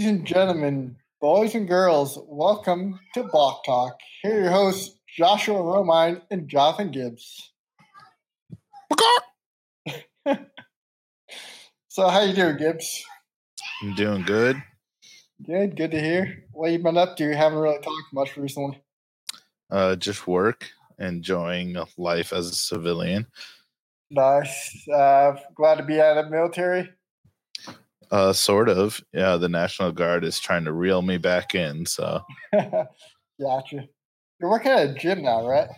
Ladies and gentlemen, boys and girls, welcome to Balk Talk. Here are your hosts, Joshua Romine and Jonathan Gibbs. so how you doing, Gibbs? I'm doing good. Good, good to hear. What you been up to? You haven't really talked much recently. Uh, just work, enjoying life as a civilian. Nice. Uh, glad to be out of the military. Uh, sort of. Yeah, the National Guard is trying to reel me back in. So, gotcha. You're working at a gym now, right?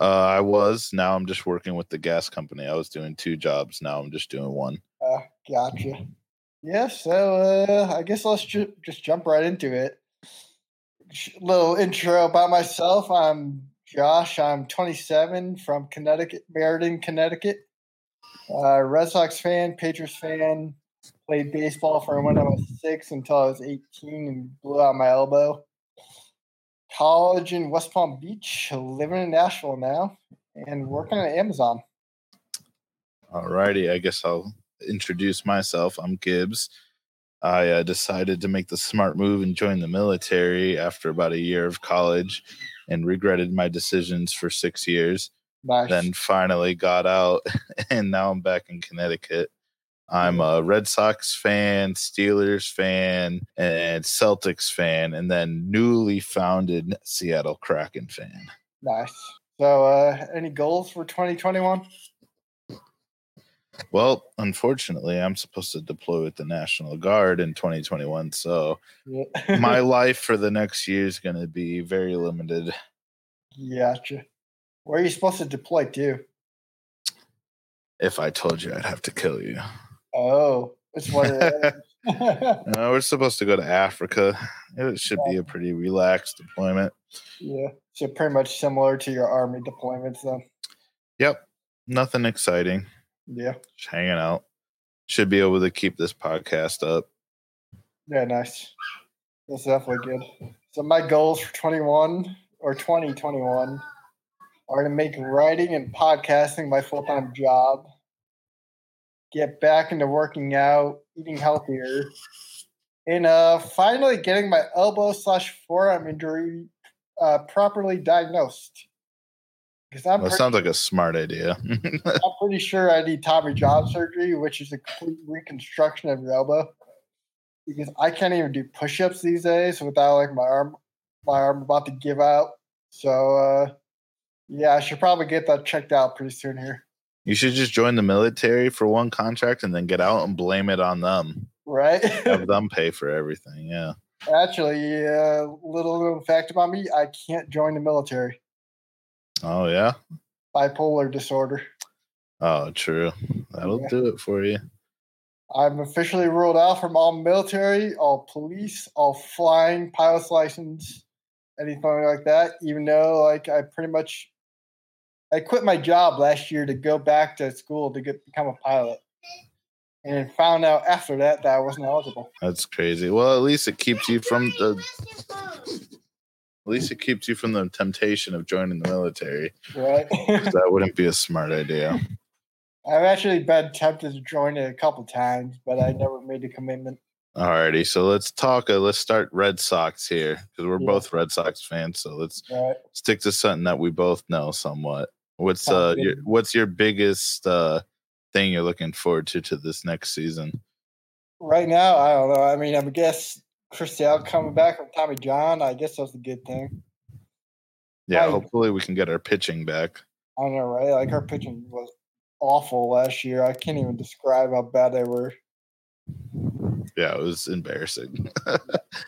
uh, I was. Now I'm just working with the gas company. I was doing two jobs. Now I'm just doing one. Uh, gotcha. Yeah, so uh, I guess let's ju- just jump right into it. Sh- Little intro about myself. I'm Josh. I'm 27 from Connecticut, Meriden, Connecticut. Uh, Red Sox fan, Patriots fan. Played baseball from when I was six until I was 18 and blew out my elbow. College in West Palm Beach, living in Nashville now, and working at Amazon. Alrighty, I guess I'll introduce myself. I'm Gibbs. I uh, decided to make the smart move and join the military after about a year of college and regretted my decisions for six years. Nice. Then finally got out, and now I'm back in Connecticut. I'm a Red Sox fan, Steelers fan, and Celtics fan, and then newly founded Seattle Kraken fan. Nice. So, uh, any goals for 2021? Well, unfortunately, I'm supposed to deploy with the National Guard in 2021, so Yeah. my life for the next year is going to be very limited. gotcha. Where are you supposed to deploy to? If I told you, I'd have to kill you. Oh, it's what it is. No, we're supposed to go to Africa. It should be a pretty relaxed deployment. yeah. So, pretty much similar to your army deployments, then. Yep, nothing exciting. Yeah. Just hanging out. Should be able to keep this podcast up. Yeah, nice. That's definitely good. So, my goals for 21 or 2021 are to make writing and podcasting my full time job, get back into working out, eating healthier, and uh, finally getting my elbow slash forearm injury uh, properly diagnosed. Because I'm, That pretty- sounds like a smart idea. I'm pretty sure I need Tommy John surgery, which is a complete reconstruction of your elbow. Because I can't even do push-ups these days without like my arm, my arm about to give out. So uh, yeah, I should probably get that checked out pretty soon here. You should just join the military for one contract and then get out and blame it on them. Right? Have them pay for everything. Yeah. Actually, uh, little known fact about me: I can't join the military. Oh yeah. Bipolar disorder. Oh, true. That'll Yeah. do it for you. I'm officially ruled out from all military, all police, all flying, pilot's license, anything like that. Even though, like, I pretty much, I quit my job last year to go back to school to get become a pilot, and found out after that that I wasn't eligible. That's crazy. Well, at least it keeps you from the. At least it keeps you from the temptation of joining the military. Right. That wouldn't be a smart idea. I've actually been tempted to join it a couple times, but I never made the commitment. Alrighty, so let's talk. Uh, let's start Red Sox here because we're Yeah. both Red Sox fans. So let's Right? stick to something that we both know somewhat. What's uh your what's your biggest uh thing you're looking forward to to this next season? Right now, I don't know. I mean, I guess Chris Sale coming back from Tommy John. I guess that's a good thing. Yeah, I- hopefully we can get our pitching back. I don't know, right? Like our pitching was awful last year. I can't even describe how bad they were. Yeah, it was embarrassing.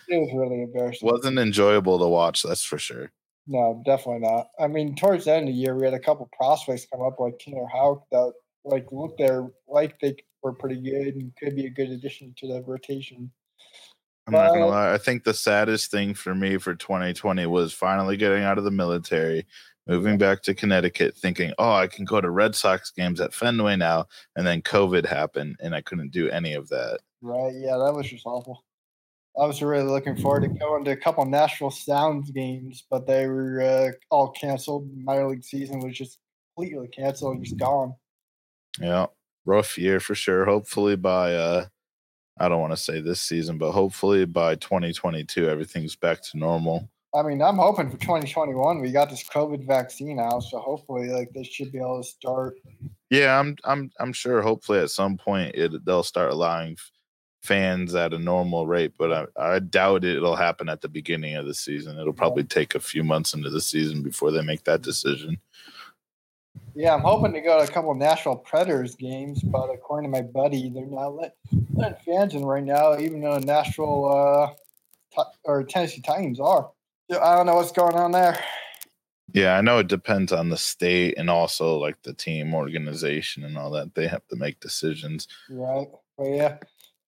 It was really embarrassing. Wasn't enjoyable to watch, that's for sure. No, definitely not. I mean, towards the end of the year, we had a couple prospects come up like Tanner Houck that like looked there like they were pretty good and could be a good addition to the rotation. I'm not gonna lie. I think the saddest thing for me for 2020 was finally getting out of the military, moving back to Connecticut, thinking, "Oh, I can go to Red Sox games at Fenway now." And then COVID happened, and I couldn't do any of that. Right? Yeah, that was just awful. I was really looking forward to going to a couple Nashville Sounds games, but they were uh, all canceled. Minor league season was just completely canceled and just gone. Yeah, rough year for sure. Hopefully by uh I don't want to say this season, but hopefully by 2022 everything's back to normal. I mean, I'm hoping for 2021. We got this COVID vaccine out, so hopefully, like they should be able to start. Yeah, I'm I'm I'm sure. Hopefully, at some point, it they'll start allowing fans at a normal rate, but I, I doubt it, it'll happen at the beginning of the season. It'll probably take a few months into the season before they make that decision. Yeah, I'm hoping to go to a couple of Nashville Predators games, but according to my buddy, they're not let, letting fans in right now, even though Nashville uh, Ti- or Tennessee Titans are. I don't know what's going on there. Yeah, I know it depends on the state and also like the team organization and all that. They have to make decisions. Right. But yeah,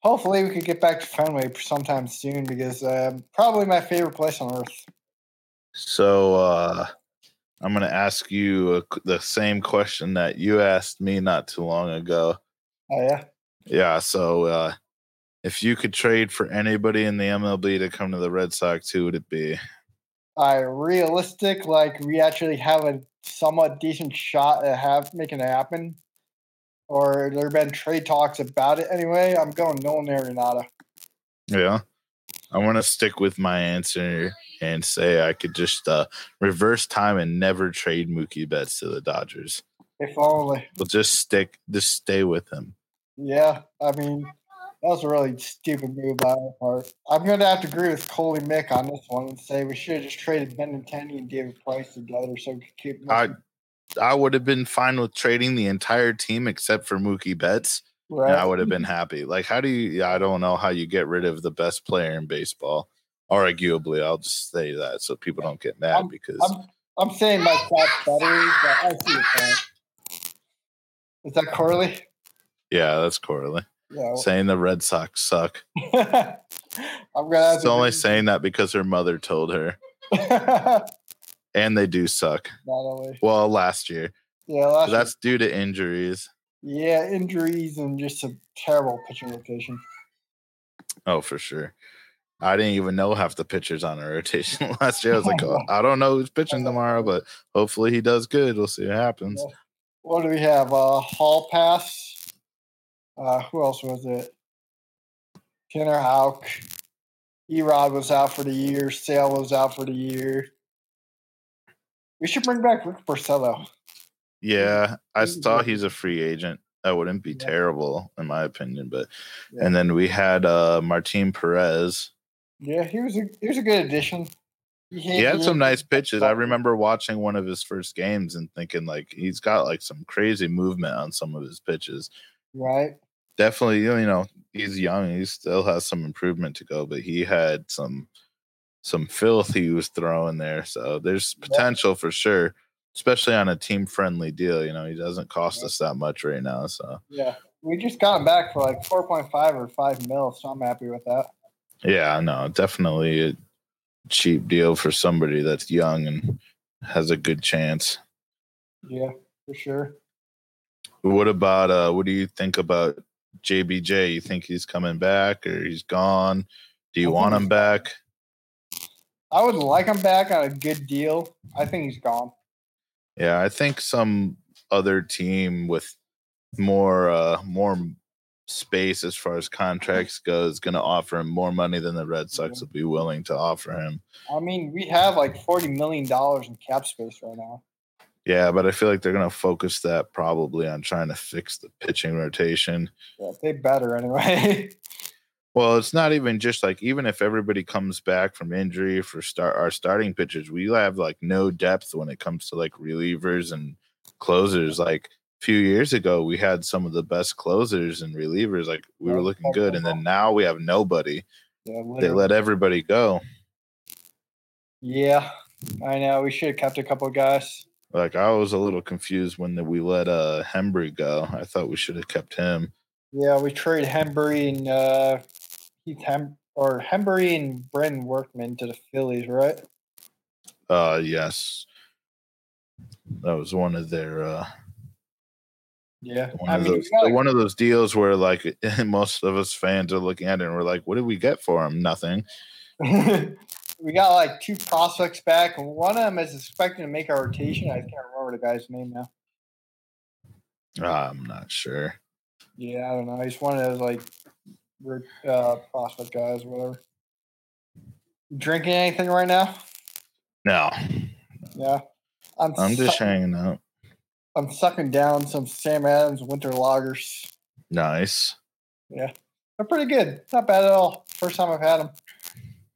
hopefully we could get back to Fenway sometime soon because um, probably my favorite place on earth. So uh I'm going to ask you a, the same question that you asked me not too long ago. Oh yeah. Yeah, so uh if you could trade for anybody in the MLB to come to the Red Sox, who would it be? I realistic, like we actually have a somewhat decent shot at have making it happen. Or there have been trade talks about it anyway. I'm going Nolan Arenado. Yeah. I want to stick with my answer and say I could just uh, reverse time and never trade Mookie Betts to the Dodgers. If only. We'll just stick, just stay with him. Yeah, I mean, that was a really stupid move by our part. I'm going to have to agree with Coley Mick on this one and say we should have just traded Benintendi and David Price together so we could keep. I I would have been fine with trading the entire team except for Mookie Betts, right. and I would have been happy. Like, how do you? I don't know how you get rid of the best player in baseball. Arguably, I'll just say that so people don't get mad I'm- because I'm, I'm saying my cat's better, but I see your point. Is that Corley? yeah, that's Corley Yeah. saying the Red Sox suck. I'm gonna She's only saying that because her mother told her, and they do suck. Well, last year, Yeah, last but that's due to injuries. yeah, injuries and just a terrible pitching rotation. Oh, for sure. I didn't even know half the pitchers on our rotation last year. I was like, oh, I don't know who's pitching tomorrow, but hopefully he does good. We'll see what happens. What do we have? Uh, Hall Pass. Uh, who else was it? Tanner Houck. Erod was out for the year. Sale was out for the year. We should bring back Rick Porcello. Yeah, I saw he's a free agent. That wouldn't be Yeah. terrible in my opinion. But Yeah. and then we had uh Martin Perez. Yeah, he was a he was a good addition. He had some nice pitches. I remember watching one of his first games and thinking like he's got like some crazy movement on some of his pitches. Right. Definitely, you know, he's young. He still has some improvement to go, but he had some some filth he was throwing there. So there's potential for sure, especially on a team friendly deal. You know, he doesn't cost Yeah. us that much right now. So Yeah. We just got him back for like four point five or five mil, so I'm happy with that. yeah, no, definitely a cheap deal for somebody that's young and has a good chance. Yeah, for sure. What about uh what do you think about JBJ? You think he's coming back or he's gone? Do you want him back? I would like him back on a good deal. I think he's gone. Yeah, I think some other team with more uh more space as far as contracts go is going to offer him more money than the Red Sox will be willing to offer him. I mean, we have like forty million dollars in cap space right now. Yeah, but I feel like they're going to focus that probably on trying to fix the pitching rotation. Yeah, they better anyway. Well, it's not even just like even if everybody comes back from injury for start our starting pitchers, we have like no depth when it comes to like relievers and closers. Like a few years ago, we had some of the best closers and relievers. Like we were looking good, and then now we have nobody. yeah, They let everybody go. yeah, I know. We should have kept a couple guys. Like I was a little confused when we let uh Hembree go. I thought we should have kept him. Yeah, we traded Hembree and uh, Heath Hem or Hembree and Brandon Workman to the Phillies, right? Uh yes. That was one of their uh Yeah, one I of mean, those we got- one of those deals where like most of us fans are looking at it and we're like, what did we get for him? Nothing. we got like two prospects back, and one of them is expecting to make our rotation. I can't remember the guy's name now. I'm not sure. Yeah, I don't know. He's one of those like uh, prospect guys, or whatever. Drinking anything right now? No, Yeah, I'm. I'm just hanging out. I'm sucking down some Sam Adams winter lagers. Nice. Yeah. They're pretty good. Not bad at all. First time I've had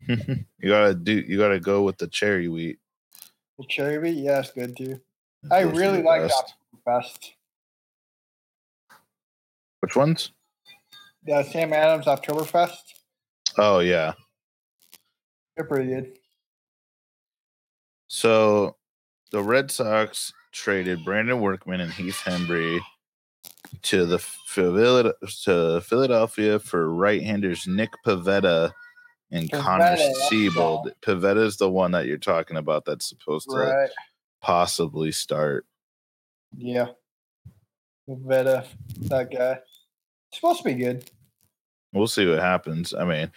them. you gotta do. You gotta go with the cherry wheat. The cherry wheat, yeah, it's good too. I Those are really the like best. Oktoberfest. Which ones? The Sam Adams Oktoberfest. Oh yeah. They're pretty good. So the Red Sox traded Brandon Workman and Heath Hembree to the to Philadelphia for right-handers Nick Pivetta and Connor Pivetta, that's Seabold. Pivetta is the one that you're talking about that's supposed to Right. possibly start. Yeah. Pivetta, that guy. Supposed to be good. We'll see what happens. I mean,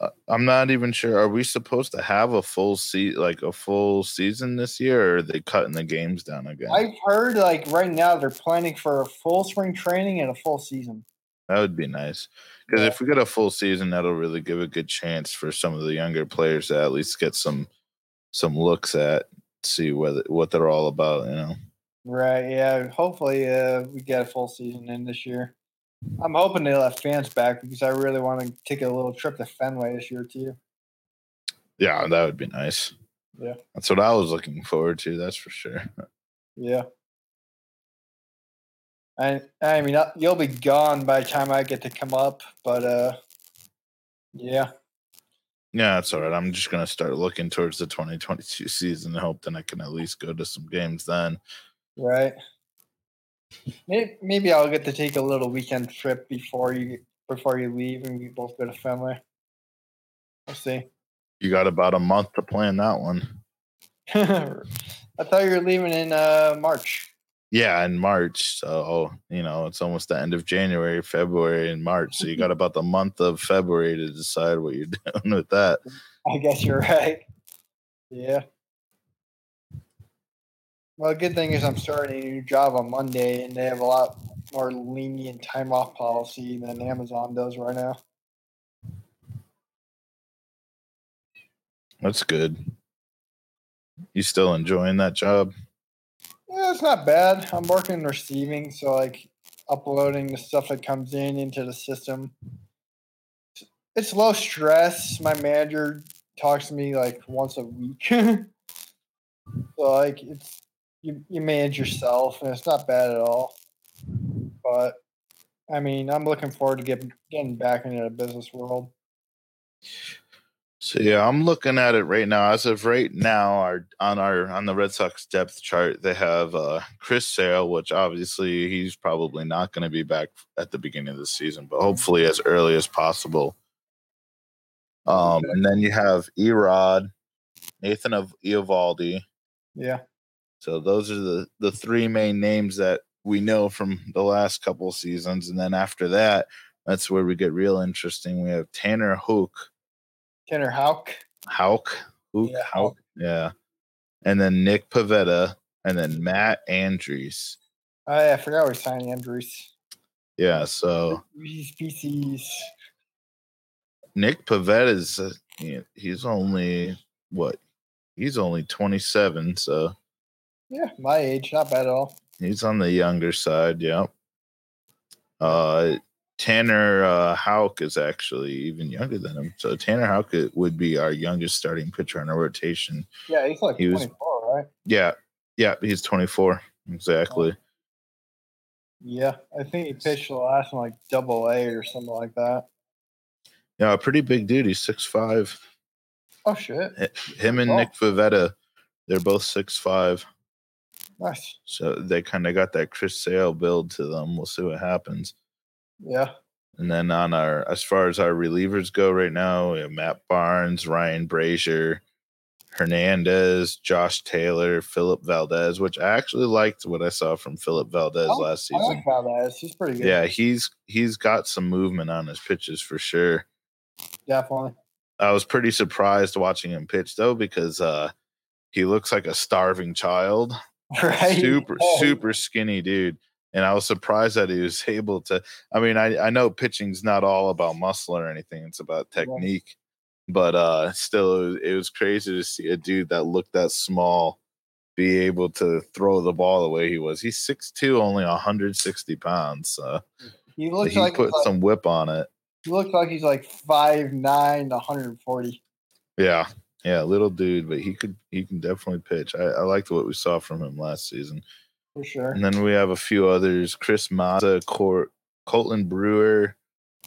uh, I'm not even sure. Are we supposed to have a full se- like a full season this year, or are they cutting the games down again? I've heard like right now they're planning for a full spring training and a full season. That would be nice. Because Yeah. if we get a full season, that'll really give a good chance for some of the younger players to at least get some some looks at, see whether what they're all about. You know, Right. Yeah. Hopefully, uh, we get a full season in this year. I'm hoping they'll have fans back because I really want to take a little trip to Fenway this year too. yeah, that would be nice. Yeah. that's what I was looking forward to. That's for sure. Yeah. I I mean you'll be gone by the time I get to come up, but uh, yeah, Yeah, that's all right. I'm just gonna start looking towards the 2022 season and hope that I can at least go to some games then. right. Maybe, I'll get to take a little weekend trip before you before you leave, and we both go to Fenway. We'll see. You got about a month to plan that one. I thought you were leaving in uh, March. Yeah, in March. So you know, it's almost the end of January, February, and March. So you got about the month of February to decide what you're doing with that. I guess you're right. Yeah. Well, the good thing is I'm starting a new job on Monday, and they have a lot more lenient time off policy than Amazon does right now. That's good. You still enjoying that job? Yeah, it's not bad. I'm working receiving, so like uploading the stuff that comes in into the system. It's low stress. My manager talks to me like once a week. so like it's you, you manage yourself and it's not bad at all. But I mean, I'm looking forward to getting getting back into the business world. So yeah, I'm looking at it right now. As of right now, our on our on the Red Sox depth chart, they have uh Chris Sale, which obviously he's probably not going to be back at the beginning of the season, but hopefully as early as possible. Um, and then you have Erod, Nathan of Eovaldi. Yeah. So those are the the three main names that we know from the last couple seasons, and then after that, that's where we get real interesting. We have Tanner Hook. Tanner Houck. Houck. Hook, Yeah, Houck. Yeah. And then Nick Pivetta and then Matt Andriese. Oh, yeah, I forgot we signed Andriese. Yeah. So PCs. Nick Pivetta is, uh, he's only, what? He's only 27. So Yeah, my age, not bad at all. he's on the younger side. yeah. Uh, Tanner uh, Houck is actually even younger than him. So Tanner Houck would be our youngest starting pitcher on our rotation. Yeah, he's like He was- 24, right? Yeah. Yeah. He's 24. Exactly. Yeah, I think he pitched the last one like double A or something like that. Yeah. A pretty big dude. He's 6'5. Oh shit, him and Oh. Nick Pivetta, they're both six five, nice. so they kind of got that Chris Sale build to them. We'll see what happens. Yeah, And then on our, as far as our relievers go right now, we have Matt Barnes, Ryan Brasier, Hernandez, Josh Taylor, Philip Valdez, which I actually liked what I saw from Philip Valdez last I season. like Valdez. He's pretty good. Yeah, he's he's got some movement on his pitches for sure. definitely. I was pretty surprised watching him pitch though because uh he looks like a starving child. Right, super Oh, super skinny dude and I was surprised that he was able to. I mean, I I know pitching's not all about muscle or anything; it's about technique. But uh, still, it was, it was crazy to see a dude that looked that small be able to throw the ball the way he was. He's 6'2", only 160 pounds. So He looks he like put like- some whip on it. he looks like he's like five nine, 140. Yeah, yeah, little dude, but he could he can definitely pitch. I, I liked what we saw from him last season. for sure. And then we have a few others: Chris Mazza, Cor- Colton Brewer,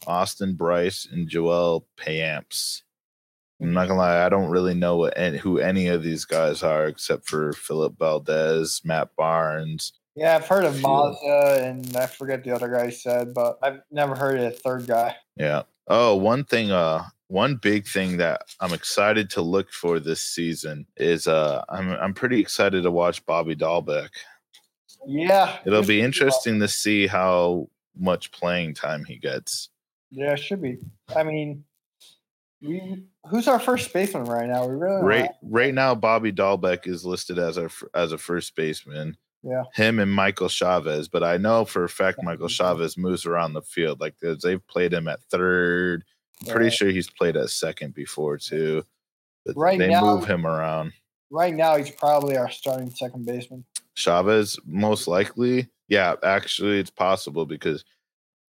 Austin Brice, and Joel Payamps. I'm not gonna lie, I don't really know what any, who any of these guys are except for Philip Valdez, Matt Barnes. Yeah, I've heard of Few. Mazda, and I forget the other guy said, but I've never heard of a third guy. Yeah. Oh, one thing, uh, one big thing that I'm excited to look for this season is uh I'm I'm pretty excited to watch Bobby Dalbec. Yeah, It'll it be interesting to see how much playing time he gets. Yeah, it should be. I mean, we who's our first baseman right now? We really Right right now, Bobby Dalbec is listed as our as a first baseman. Yeah. Him and Michael Chavis, but I know for a fact Michael Chavis moves around the field. Like they've played him at third. Pretty sure he's played at second before too. But Right they now- move him around. Right now, he's probably our starting second baseman. Chavis, most likely. Yeah, actually, it's possible because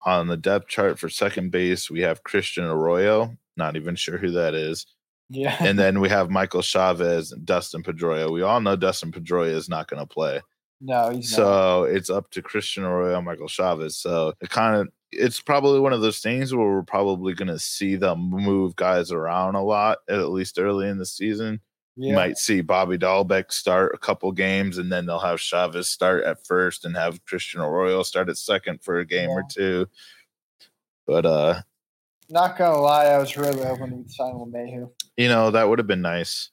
on the depth chart for second base, we have Christian Arroyo. Not even sure who that is. Yeah, And then we have Michael Chavis and Dustin Pedroia. We all know Dustin Pedroia is not going to play. no, he's not. So it's up to Christian Arroyo and Michael Chavis. So it kind of it's probably one of those things where we're probably going to see them move guys around a lot, at least early in the season. You might see Bobby Dalbec start a couple games, and then they'll have Chavis start at first and have Christian Arroyo start at second for a game or two. But uh, not gonna lie, I was really hoping we'd sign LeMahieu. you know, that would have been nice.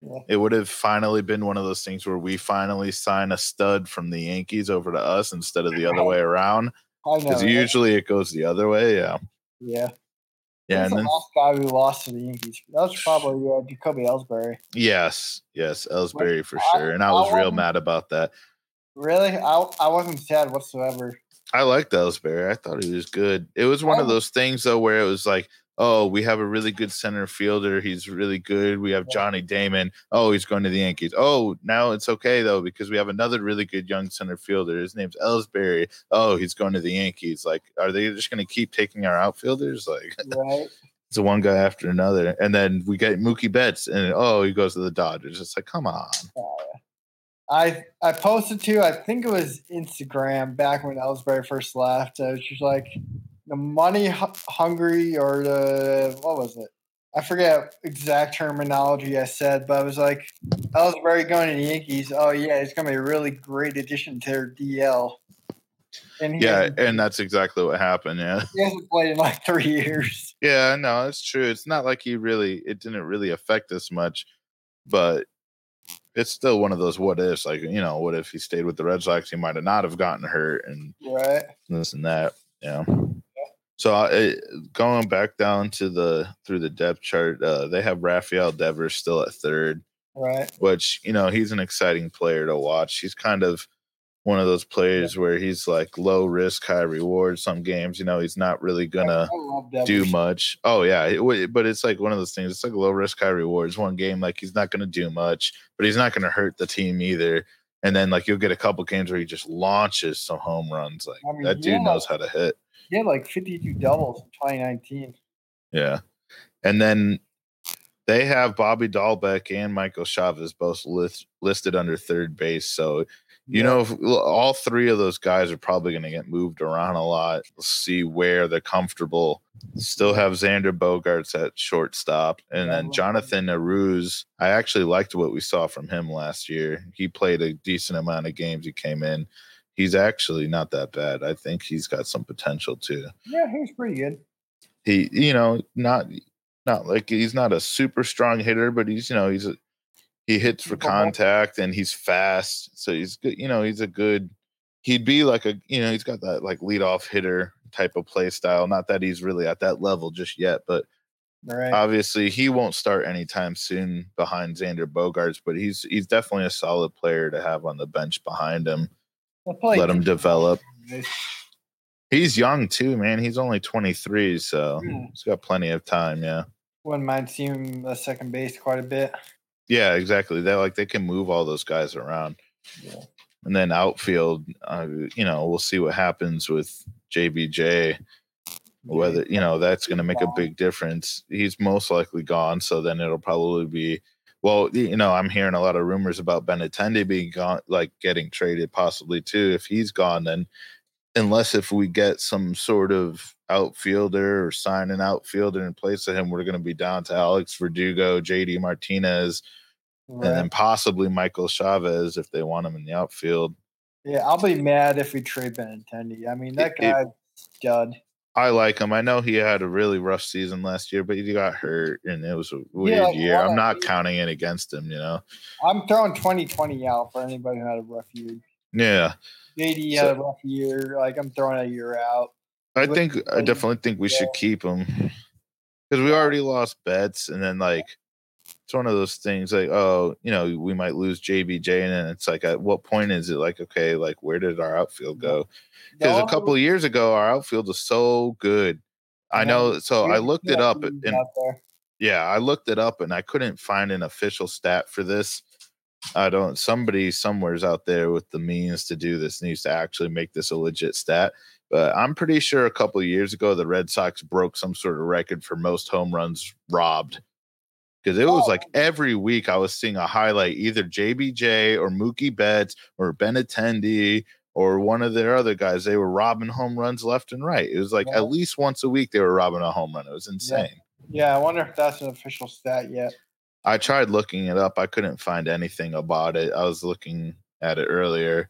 Yeah. It would have finally been one of those things where we finally sign a stud from the Yankees over to us instead of the other way around. I know. Because right? usually it goes the other way. Yeah. yeah, Yeah. And the then, last guy we lost to the Yankees? That was probably uh, Jacoby Ellsbury. yes, yes, Ellsbury for I- sure. And I I was real mad about that. Really, I I wasn't sad whatsoever. I liked Ellsbury. I thought he was good. It was one of those things though where it was like, oh, we have a really good center fielder. He's really good. We have Johnny Damon. Oh, he's going to the Yankees. Oh, now it's okay though because we have another really good young center fielder. His name's Ellsbury. Oh, he's going to the Yankees. Like, are they just going to keep taking our outfielders? Like, Right? it's one guy after another, and then we get Mookie Betts, and oh, he goes to the Dodgers. It's like, come on. I I posted to I think it was Instagram back when Ellsbury first left. I was just like the money hungry or the what was it? I forget exact terminology I said, but I was like Ellsbury going to the Yankees. Oh yeah, it's gonna be a really great addition to their DL. And Yeah, and that's exactly what happened. Yeah. he hasn't played in like three years. Yeah, no, it's true. It's not like he really it didn't really affect us much, but it's still one of those what ifs. Like, you know, what if he stayed with the Red Sox? He might have not have gotten hurt and Right? this and that. Yeah. So uh, going back down to the through the depth chart, uh, they have Rafael Devers still at third, Right. which you know he's an exciting player to watch. He's kind of one of those players where he's like low risk, high reward. Some games, you know, he's not really gonna I love Devers. do much. Oh yeah, it, but it's like one of those things. It's like low risk, high rewards. One game, like he's not going to do much, but he's not going to hurt the team either. And then like you'll get a couple games where he just launches some home runs. Like I mean, that dude yeah. knows how to hit. He had like 52 doubles in 2019. Yeah, and then they have Bobby Dalbec and Michael Chavis both list, listed under third base. So you Yeah. know, if- all three of those guys are probably going to get moved around a lot. We'll see where they're comfortable. Still have Xander Bogaerts at shortstop, and then Jonathan Arauz. I actually liked what we saw from him last year. He played a decent amount of games. He came in. He's actually not that bad. I think he's got some potential too. Yeah, he's pretty good. He, you know, not not like he's not a super strong hitter, but he's you know he's a he hits for contact and he's fast, so he's good. You know, he's a good. He'd be like a you know he's got that like leadoff hitter type of play style. Not that he's really at that level just yet, but Right. obviously he won't start anytime soon behind Xander Bogaerts. But he's he's definitely a solid player to have on the bench behind him. Let him develop. He's young too, man. He's only 23, so Hmm. he's got plenty of time. Yeah. Wouldn't mind seeing at second base quite a bit. Yeah, exactly. They like they can move all those guys around. Yeah. And then outfield, uh, you know, we'll see what happens with JBJ. Whether you know that's going to make a big difference. He's most likely gone, so then it'll probably be. Well, you know, I'm hearing a lot of rumors about Benintendi being gone, like getting traded possibly too. If he's gone, then unless if we get some sort of outfielder or sign an outfielder in place of him, we're going to be down to Alex Verdugo, JD Martinez, and then possibly Michael Chavis if they want him in the outfield. Yeah, I'll be mad if we trade Benintendi. I mean, that guy's stud. I like him. I know he had a really rough season last year, but he got hurt and it was a weird like, year. I'm not? counting it against him, you know. I'm throwing 2020 out for anybody who had a rough year. Yeah. JD So- had a rough year. Like I'm throwing a year out. I think I definitely think we should keep him because we already lost Betts, and then like it's one of those things like oh you know we might lose JBJ, and then it's like at what point is it like okay like where did our outfield go? Because a couple of years ago our outfield was so good. I know, so I looked it up and yeah, I looked it up and I couldn't find an official stat for this. I don't. Somebody somewhere's out there with the means to do this needs to actually make this a legit stat. But I'm pretty sure a couple of years ago the Red Sox broke some sort of record for most home runs robbed. Because it was like Oh. every week I was seeing a highlight, either JBJ or Mookie Betts or Benintendi or one of their other guys. They were robbing home runs left and right. It was like Yeah. at least once a week they were robbing a home run. It was insane. Yeah, I wonder if that's an official stat yet. I tried looking it up. I couldn't find anything about it. I was looking at it earlier,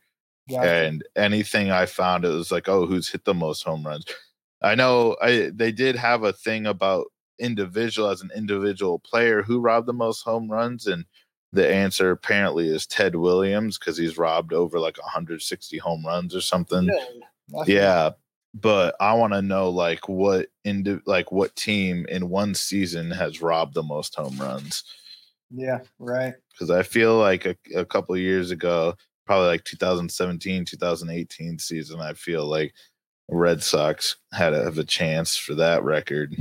Yeah. and anything I found, it was like, oh, who's hit the most home runs? I know I they did have a thing about individual as an individual player who robbed the most home runs, and the answer apparently is Ted Williams because he's robbed over like 160 home runs or something. That's Yeah, but I want to know like what indi- like what team in one season has robbed the most home runs Yeah, right. because I feel like a, a couple of years ago, probably like 2017, 2018 season, I feel like Red Sox had a, have a chance for that record.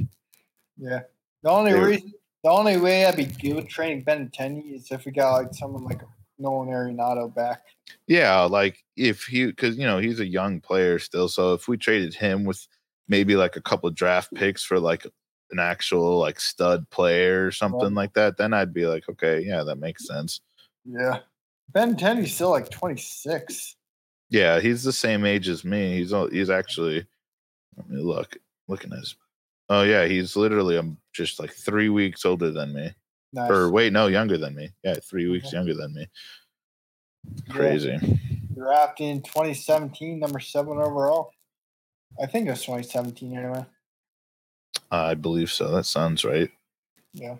Yeah. The only reason, the only way I'd be good with trading Benintendi is if we got like someone like Nolan Arenado back. Yeah, like if he, because you know he's a young player still, so if we traded him with maybe like a couple of draft picks for like an actual like stud player or something like that, then I'd be like, okay, yeah, that makes sense. Yeah. Ben Benintendi's still like 26. Yeah, he's the same age as me. He's he's actually. Let me look. Looking at his. Oh yeah, he's literally um just like three weeks older than me. Nice. Or wait, no, younger than me. Yeah, three weeks younger than me. Crazy. Drafted in 2017, number seven overall. I think it was 2017 anyway. I believe so. That sounds right. Yeah.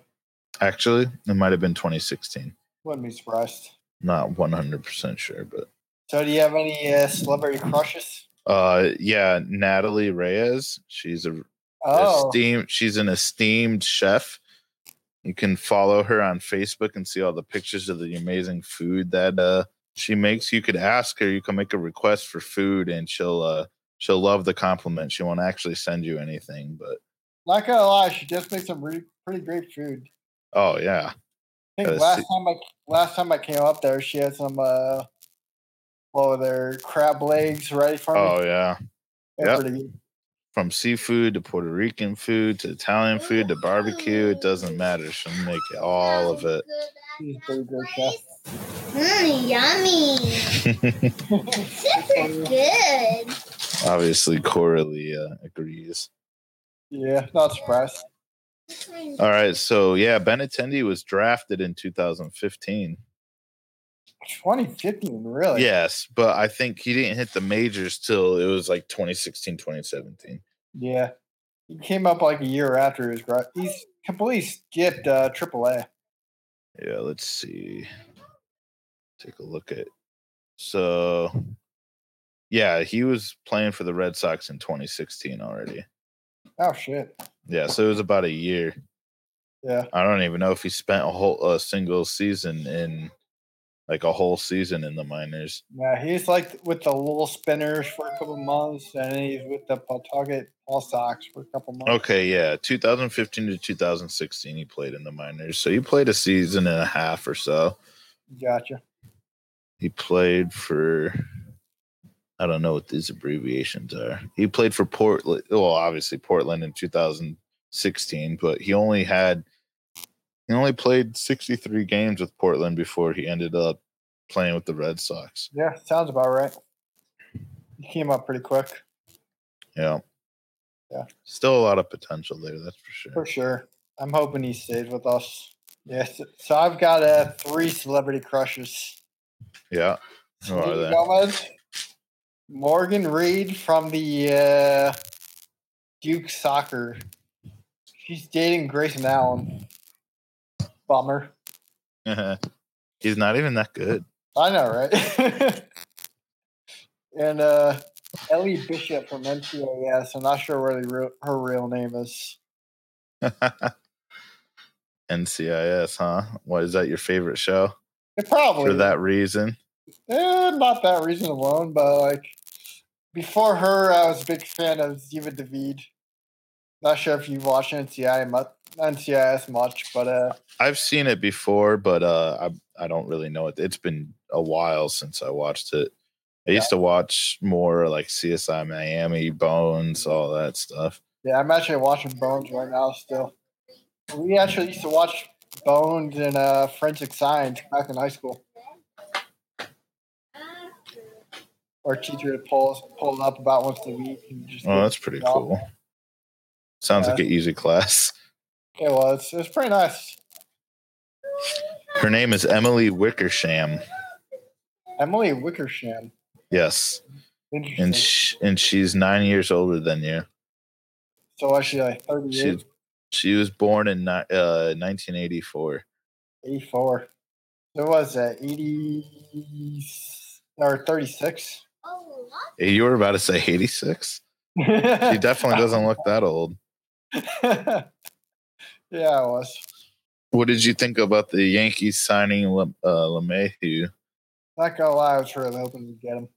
Actually, it might have been 2016. Wouldn't be surprised. Not 100% sure, but So, do you have any uh, celebrity crushes? uh yeah, Natalie Reyes. She's a Oh, esteemed she's an esteemed chef. You can follow her on Facebook and see all the pictures of the amazing food that uh she makes. You could ask her, you can make a request for food and she'll uh she'll love the compliment. She won't actually send you anything, but not gonna lie, she just makes some really, pretty great food. oh yeah. I think Gotta last see- time I last time I came up there, she had some uh, what were their crab legs ready for me. Oh yeah. They're yep. pretty good. From seafood to Puerto Rican food to Italian food to barbecue, it doesn't matter. She'll make all of it. She's a pretty good chef. Mmm, yummy. Super good. Obviously, Coralie uh, agrees. Yeah, not surprised. All right, so yeah, Ben Benintendi was drafted in 2015. 2015, really? Yes, but I think he didn't hit the majors till it was like 2016, 2017. Yeah. He came up like a year after his grad. He's completely skipped uh, AAA. Yeah, let's see. Take a look at. So, yeah, he was playing for the Red Sox in 2016 already. Oh shit. Yeah, so it was about a year. Yeah. I don't even know if he spent a whole a single season in like a whole season in the minors. Yeah, he's like with the Lowell Spinners for a couple months, and he's with the Pawtucket All Sox for a couple months. Okay, yeah, 2015 to 2016, he played in the minors. So he played a season and a half or so. Gotcha. He played for. I don't know what these abbreviations are. He played for Portland. Well, obviously Portland in 2016, but he only had he only played 63 games with Portland before he ended up playing with the Red Sox. Yeah, sounds about right. He came up pretty quick. Yeah. Yeah. Still a lot of potential there, that's for sure. For sure. I'm hoping he stays with us. Yes. So I've got uh, three celebrity crushes. Yeah. Who are Selena they? Gomez, Morgan Reid from the uh, Duke Soccer. She's dating Grayson Allen. Bummer. He's not even that good. I know, right? and uh, Ellie Bishop from NCIS. I'm not sure where the real, her real name is. NCIS, huh? What is that your favorite show? It probably For that reason. Eh, not that reason alone, but like before her, I was a big fan of Ziva David. Not sure if you watch NCI mu- NCIS much, but uh, I've seen it before, but uh I I don't really know it. It's been a while since I watched it. I used to watch more like CSI Miami, Bones, all that stuff. yeah, I'm actually watching Bones right now still. We actually used to watch Bones and uh, Forensic Science back in high school. Our teacher would pull us pull it up about once a week. And just Oh, that's pretty cool. Sounds like an easy class. It was. It was pretty nice. Her name is Emily Wickersham. Emily Wickersham. Yes, and sh- and she's nine years older than you. so was she like 38, She she was born in uh 1984. 84? So what was that 80 or 36? Hey, You were about to say 86. She definitely doesn't look that old. yeah, it was. What did you think about the Yankees signing Le- uh, LeMahieu? Not gonna lie, I was really hoping to get him.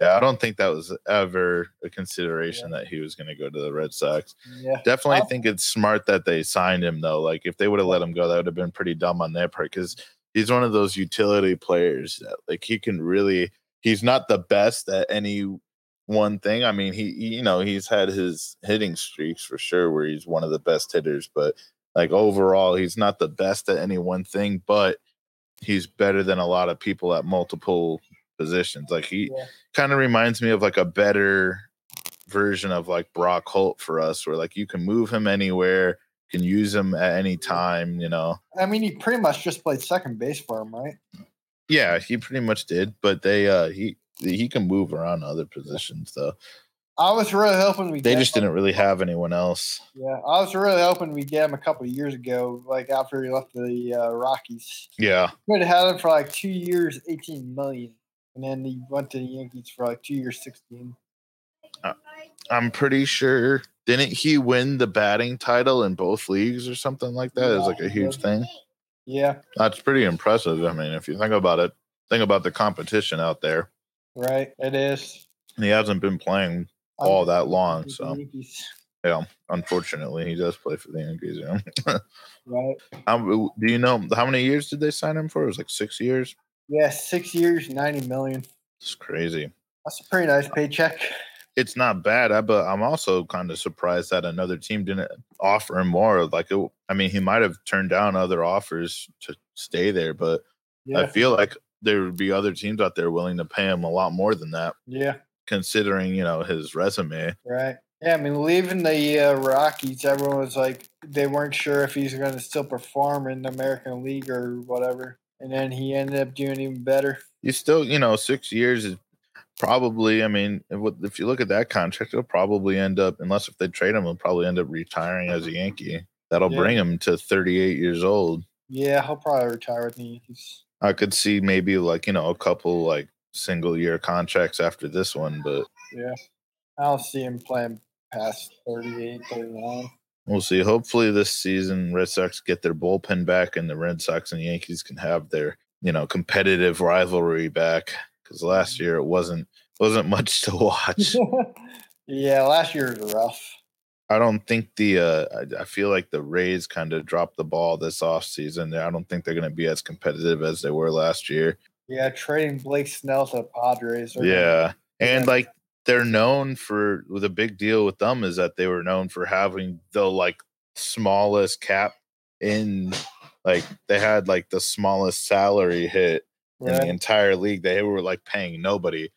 Yeah, I don't think that was ever a consideration that he was going to go to the Red Sox. Yeah, Definitely I'll- think it's smart that they signed him though. Like if they would have let him go, that would have been pretty dumb on their part because he's one of those utility players that like he can really. He's not the best at any one thing. I mean, he he- you know he's had his hitting streaks for sure where he's one of the best hitters, but like overall, he's not the best at any one thing. But he's better than a lot of people at multiple positions. Like he Yeah. kind of reminds me of like a better version of like Brock Holt for us, where like you can move him anywhere, can use him at any time, you know. I mean, he pretty much just played second base for him, right? Yeah, he pretty much did, but they uh he he can move around other positions though. I was really hoping we. They just him. didn't really have anyone else. Yeah, I was really hoping we get him a couple of years ago, like after he left the uh, Rockies. Yeah. Could have had him for like two years, eighteen million, and then he went to the Yankees for like two years, sixteen. I'm pretty sure didn't he win the batting title in both leagues or something like that? It was like a huge thing. Yeah, That's pretty impressive. I mean, if you think about it, think about the competition out there. Right. It is. And he hasn't been playing all that long, so yeah. Unfortunately, he does play for the Yankees. Yeah. right. How, do you know how many years did they sign him for? It was like six years. Yeah, six years, ninety million. It's crazy. That's a pretty nice paycheck. It's not bad, I- but I'm also kind of surprised that another team didn't offer him more. Like, it, I mean, he might have turned down other offers to stay there, but I feel like there would be other teams out there willing to pay him a lot more than that, yeah, considering you know his resume. right. Yeah, I mean, leaving the uh, Rockies, everyone was like, they weren't sure if he's going to still perform in the American League or whatever. And then he ended up doing even better. You still, you know, six years is probably. I mean, if, if you look at that contract, he'll probably end up, unless if they trade him, he'll probably end up retiring as a Yankee. That'll Yeah. bring him to 38 years old. Yeah, he'll probably retire with the Yankees. I could see maybe like you know a couple like single year contracts after this one, but Yeah. I don't see him playing past 38, 39. we'll see. Hopefully this season, Red Sox get their bullpen back, and the Red Sox and Yankees can have their you know competitive rivalry back because last mm-hmm. year it wasn't wasn't much to watch. yeah, last year was rough. I don't think the uh, I, I feel like the Rays kind of dropped the ball this offseason. I don't think they're going to be as competitive as they were last year. Yeah, trading Blake Snell to the Padres. Yeah. And Yeah. like they're known for the big deal with them is that they were known for having the like smallest cap in like they had like the smallest salary hit in the entire league. They were like paying nobody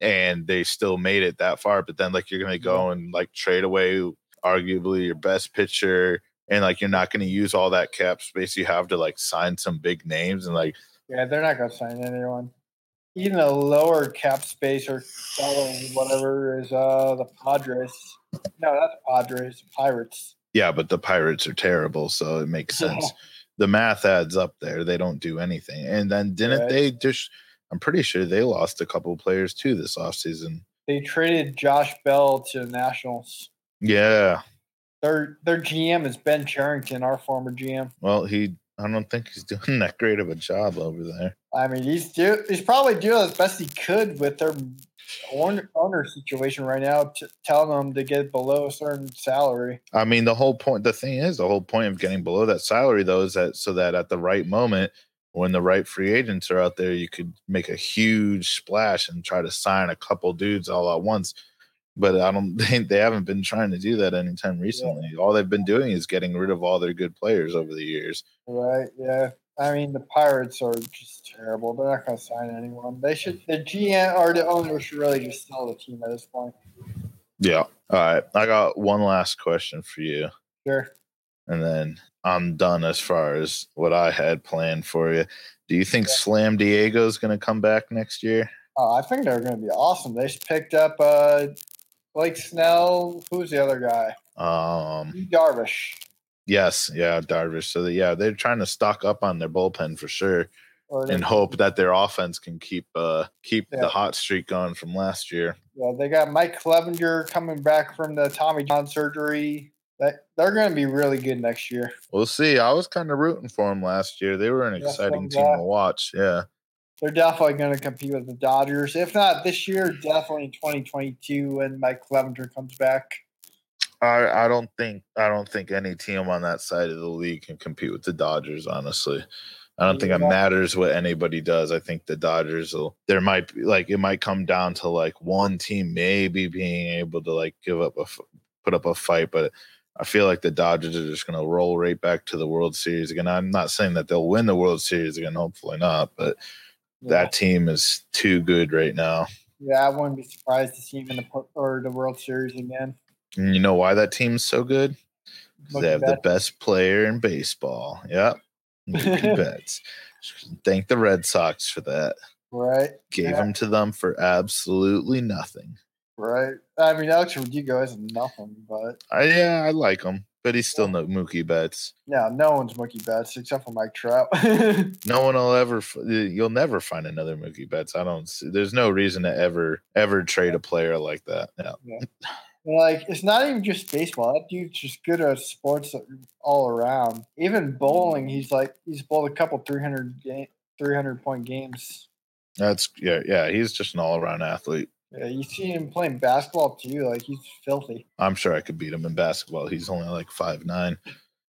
and they still made it that far. But then like you're gonna go and like trade away arguably your best pitcher and like you're not gonna use all that cap space you have to like sign some big names and like Yeah, they're not going to sign anyone. Even a lower cap space or whatever is uh the Padres. No, that's Padres, Pirates. Yeah, but the Pirates are terrible, so it makes sense. the math adds up there. They don't do anything. And then didn't Right. they just I'm pretty sure they lost a couple players too this offseason. They traded Josh Bell to the Nationals. Yeah. Their their GM is Ben Cherington, our former GM. Well, he I don't think he's doing that great of a job over there. I mean, he's do, he's probably doing as best he could with their owner, owner situation right now, to telling them to get below a certain salary. I mean, the whole point the thing is the whole point of getting below that salary though is that so that at the right moment when the right free agents are out there, you could make a huge splash and try to sign a couple dudes all at once. But I don't think they haven't been trying to do that anytime recently. All they've been doing is getting rid of all their good players over the years. Right? Yeah. I mean, the Pirates are just terrible. They're not going to sign anyone. They should. The GM or the owner should really just sell the team at this point. Yeah. All right. I got one last question for you. Sure. And then I'm done as far as what I had planned for you. Do you think Yeah. Slam Diego is going to come back next year? Oh, I think they're going to be awesome. They just picked up uh, Blake Snell. Who's the other guy? Um, Darvish. yes, yeah, Darvish. So that, yeah, they're trying to stock up on their bullpen for sure, and hope that their offense can keep uh keep Yeah. the hot streak going from last year. Yeah, they got Mike Clevinger coming back from the Tommy John surgery. That they're going to be really good next year. We'll see. I was kind of rooting for them last year. They were an Yeah, exciting team I. to watch. Yeah. They're definitely going to compete with the Dodgers. If not this year, definitely in 2022 when Mike Clevinger comes back. I, I don't think I don't think any team on that side of the league can compete with the Dodgers. Honestly, I don't think it matters what anybody does. I think the Dodgers will. There might be like it might come down to like one team maybe being able to like give up a put up a fight, but I feel like the Dodgers are just going to roll right back to the World Series again. I'm not saying that they'll win the World Series again. Hopefully not, but that team is too good right now. Yeah, I wouldn't be surprised to see him in the or the World Series again. And you know why that team's so good? they have the best player in baseball. Yep. Betts. Thank the Red Sox for that. Right, Gave Yeah. them to them for absolutely nothing. Right. I mean, Alex Rodrigo is nothing, but I, yeah, I like him, but he's still no Mookie Betts. yeah, no one's Mookie Betts except for Mike Trout. No one will ever. You'll never find another Mookie Betts. I don't. See, there's no reason to ever ever trade a player like that. Yeah. like, it's not even just baseball. That dude's just good at sports all around. Even bowling, he's like he's bowled a couple 300 game, 300 point games. That's yeah, yeah. He's just an all around athlete. Yeah, you see him playing basketball too. Like he's filthy, I'm sure I could beat him in basketball. He's only like five nine.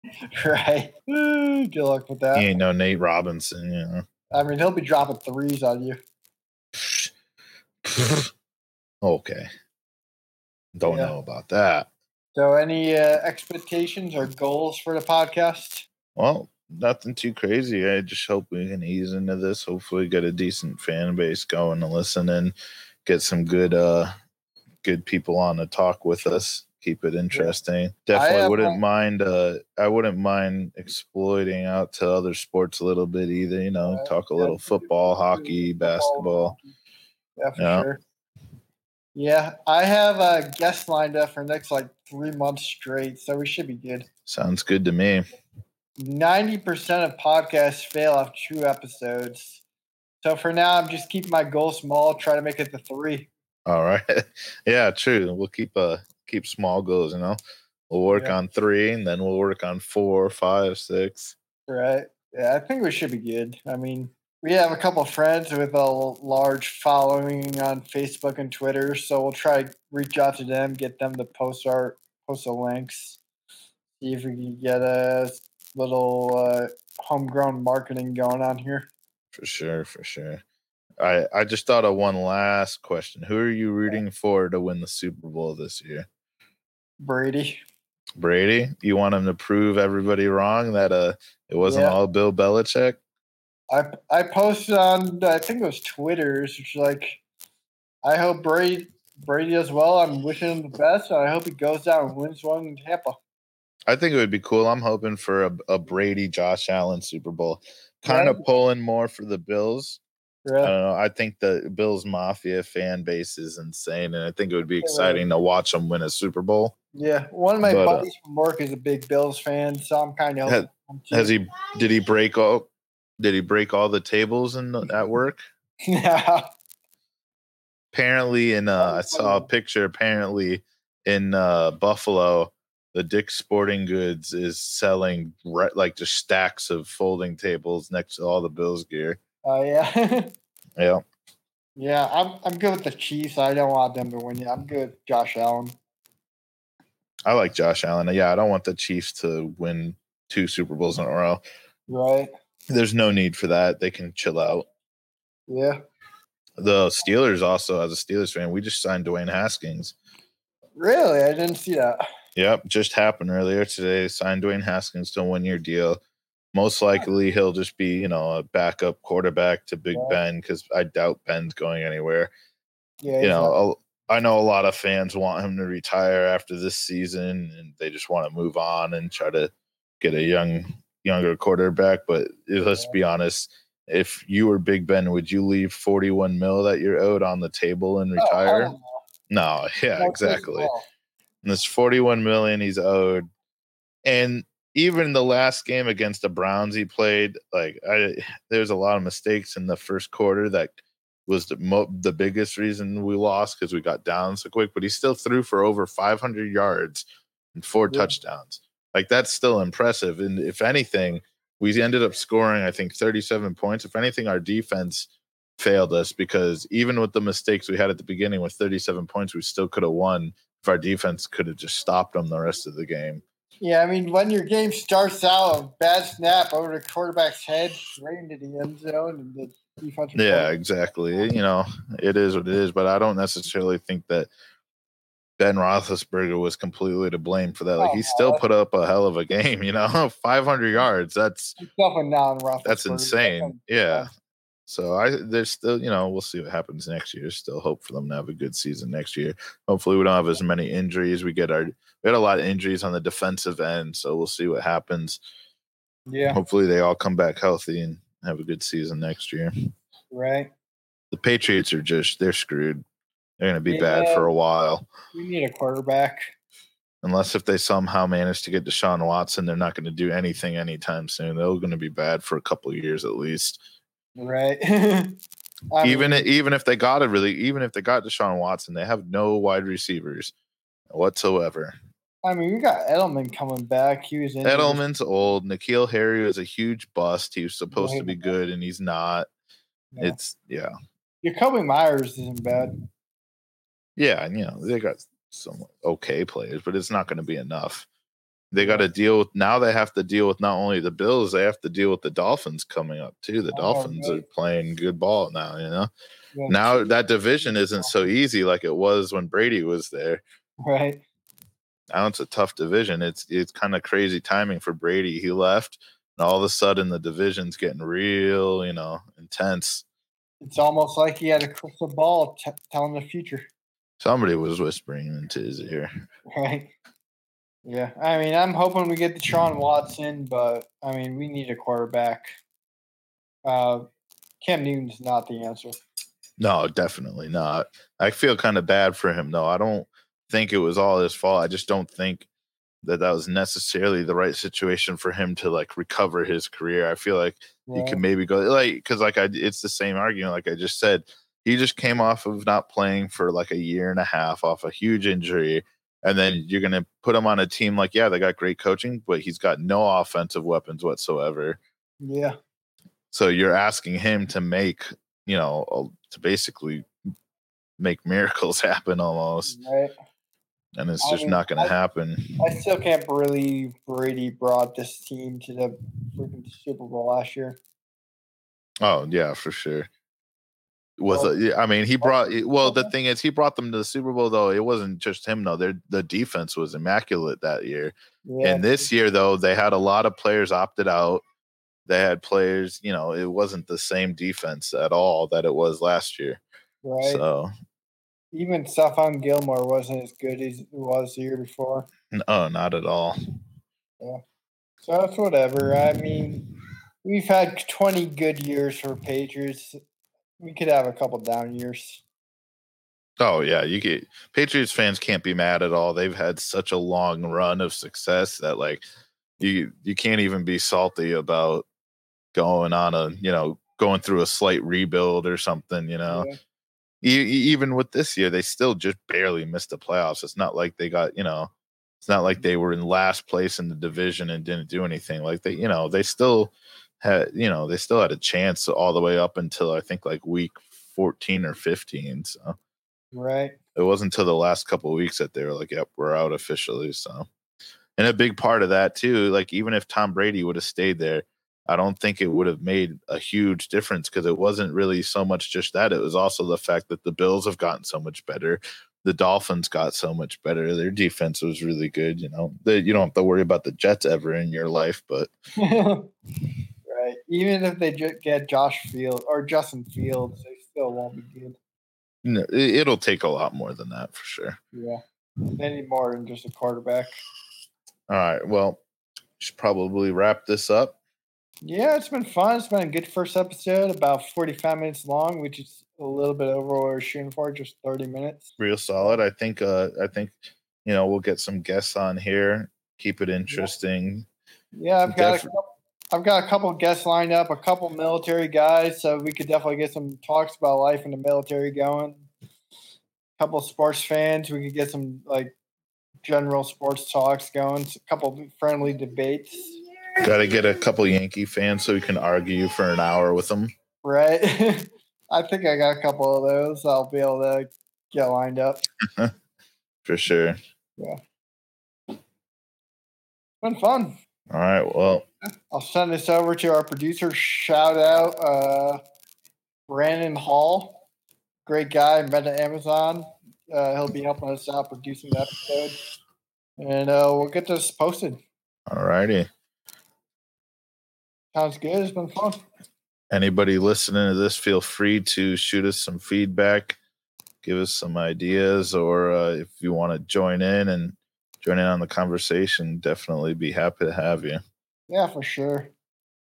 right? Good luck with that. He ain't no Nate Robinson, you know. I mean, he'll be dropping threes on you. okay. Don't Yeah. know about that. So, any uh, expectations or goals for the podcast? Well, nothing too crazy. I just hope we can ease into this. Hopefully get a decent fan base going to listen and get some good uh good people on to talk with us. Keep it interesting. Definitely wouldn't mind uh I wouldn't mind exploiting out to other sports a little bit either, you know, Right, talk a yeah, little football, we could do hockey, basketball. Yeah, for Yeah. sure. Yeah, I have a guest lined up for next like three months straight, so we should be good. Sounds good to me. Ninety percent of podcasts fail after two episodes. So for now, I'm just keeping my goal small. Try to make it to three. All right. yeah, true. We'll keep uh keep small goals, you know. We'll work Yeah. on three and then we'll work on four, five, six. Right? Yeah, I think we should be good. I mean, we have a couple friends with a large following on Facebook and Twitter, so we'll try to reach out to them, get them to post our post the links, see if we can get a little uh, homegrown marketing going on here. For sure, for sure. I I just thought of one last question. Who are you rooting for to win the Super Bowl this year? Brady. Brady. You want him to prove everybody wrong that uh it wasn't Yeah. all Bill Belichick? I I posted on I think it was Twitter's, which is like I hope Brady Brady does well. I'm wishing him the best, and I hope he goes down and wins one in Tampa. I think it would be cool. I'm hoping for a, a Brady Josh Allen Super Bowl. Kind of pulling more for the Bills. I don't know. I think the Bills Mafia fan base is insane, and I think it would be Yeah. exciting to watch them win a Super Bowl. Yeah, one of my But, uh, buddies from work is a big Bills fan, so I'm kind of Has- Has he? Did he break all? Did he break all the tables in the, at work? Yeah, Apparently, in uh, I saw a picture. Apparently, in uh, Buffalo, the Dick's Sporting Goods is selling like just stacks of folding tables next to all the Bills gear. oh yeah, Yeah, yeah. I'm I'm good with the Chiefs. I don't want them to win. I'm good, with Josh Allen. I like Josh Allen. Yeah, I don't want the Chiefs to win two Super Bowls in a row. Right? There's no need for that. They can chill out. Yeah. The Steelers also, as a Steelers fan, we just signed Dwayne Haskins. Really, I didn't see that. Yep, just happened earlier today. Signed Dwayne Haskins to a one year deal. Most likely, he'll just be, you know, a backup quarterback to Big Yeah. Ben because I doubt Ben's going anywhere. Yeah, You know, a- I know a lot of fans want him to retire after this season, and they just want to move on and try to get a young, younger quarterback. But eh, let's be honest, if you were Big Ben, would you leave forty-one mil that you're owed on the table and Oh, retire? no. No, yeah, No, exactly. no. And this 41 million he's owed. And even the last game against the Browns he played, like I there's a lot of mistakes in the first quarter that was the mo- the biggest reason we lost because we got down so quick, but he still threw for over 500 yards and four Yeah. touchdowns. Like that's still impressive. And if anything, we ended up scoring, I think, 37 points. If anything, our defense failed us because even with the mistakes we had at the beginning with 37 points, we still could have won if our defense could have just stopped them the rest of the game. Yeah, I mean, when your game starts out, a bad snap over the quarterback's head, right into the end zone, and the defensive. Yeah, player- exactly. You know, it is what it is, but I don't necessarily think that Ben Roethlisberger was completely to blame for that. Like Oh, he still put up a hell of a game. You know, 500 yards. That's He's up and down, Roethlisberger. that's insane. Yeah. So I there's still, you know, we'll see what happens next year. Still hope for them to have a good season next year. Hopefully we don't have as many injuries. We get our we had a lot of injuries on the defensive end, so we'll see what happens. Yeah, Hopefully they all come back healthy and have a good season next year. right. The Patriots are just they're screwed. They're gonna be bad for a while. We need a quarterback. Unless if they somehow manage to get Deshaun Watson, they're not going to do anything anytime soon. They're going to be bad for a couple of years at least. Right. I even mean, even if they got it really, even if they got Deshaun Watson, they have no wide receivers whatsoever. I mean, we got Edelman coming back. He was in Edelman's old. N'Keal Harry was a huge bust. He was supposed to be good, and he's not. Yeah. It's yeah, Jakobi Meyers isn't bad. yeah, and you know they got some okay players, but it's not going to be enough. They got to deal with now. They have to deal with not only the Bills, they have to deal with the Dolphins coming up too. The Oh, Dolphins are playing good ball now. You know, Yeah. now that division isn't so easy like it was when Brady was there. Right. now it's a tough division. It's it's kind of crazy timing for Brady. He left, and all of a sudden the division's getting real, you know, intense. It's almost like he had a crystal ball t- telling the future. Somebody was whispering into his ear. Right. Yeah. I mean, I'm hoping we get Deshaun Watson, but I mean, we need a quarterback. Uh, Cam Newton's not the answer. No, definitely not. I feel kind of bad for him though. I don't think it was all his fault. I just don't think that that was necessarily the right situation for him to like recover his career. I feel like he could maybe go like because like I it's the same argument like I just said. He just came off of not playing for like a year and a half off a huge injury, and then you're gonna put him on a team like yeah they got great coaching, but he's got no offensive weapons whatsoever. Yeah. So you're asking him to make, you know, to basically make miracles happen almost. Right. And it's I just mean, not going to happen. I still can't believe Brady brought this team to the freaking Super Bowl last year. Oh yeah, for sure. With Well- uh, a, I mean, he brought. Well, the thing is, he brought them to the Super Bowl. Though it wasn't just him. though. their the defense was immaculate that year. Yeah. And this year, though, they had a lot of players opted out. They had players, you know, it wasn't the same defense at all that it was last year. right. So, Even Stephon Gilmore wasn't as good as he was the year before. no, oh, not at all. yeah So it's whatever. I mean, we've had 20 good years for Patriots. We could have a couple down years. Oh yeah, you get Patriots fans can't be mad at all. They've had such a long run of success that like you you can't even be salty about going on a you know going through a slight rebuild or something. You know, Yeah. Even with this year, they still just barely missed the playoffs. It's not like they got you know, it's not like mm-hmm. they were in last place in the division and didn't do anything. Like they, you know, they still had you know they still had a chance all the way up until I think like week fourteen or fifteen. So Right. it wasn't until the last couple of weeks that they were like, "Yep, we're out officially." So, and a big part of that too, like even if Tom Brady would have stayed there, I don't think it would have made a huge difference because it wasn't really so much just that; it was also the fact that the Bills have gotten so much better. The Dolphins got so much better. Their defense was really good. You know, they, you don't have to worry about the Jets ever in your life, but right. Even if they get Josh Field or Justin Fields, they still won't be good. no, it, it'll take a lot more than that for sure. Yeah. They need more than just a quarterback. All right, well, should probably wrap this up. Yeah, it's been fun. It's been a good first episode, about 45 minutes long, which is a little bit over what we're shooting for, just 30 minutes. real solid. I think uh I think you know we'll get some guests on here. Keep it interesting. Yeah, I've got a couple, I've got a couple guests lined up, a couple military guys, so we could definitely get some talks about life in the military going. A couple sports fans, we could get some like general sports talks going. A couple friendly debates, Got to get a couple Yankee fans so we can argue for an hour with them. right? I think I got a couple of those. I'll be able to get lined up. For sure. Yeah. Been fun. All right. Well, I'll send this over to our producer. Shout out uh, Brandon Hall, great guy, met at Amazon. Uh, he'll be helping us out producing the episode, and uh, we'll get this posted. all righty. Sounds good. It's been fun. Anybody listening to this, feel free to shoot us some feedback, give us some ideas, or uh, if you want to join in and join in on the conversation, definitely be happy to have you. Yeah, for sure.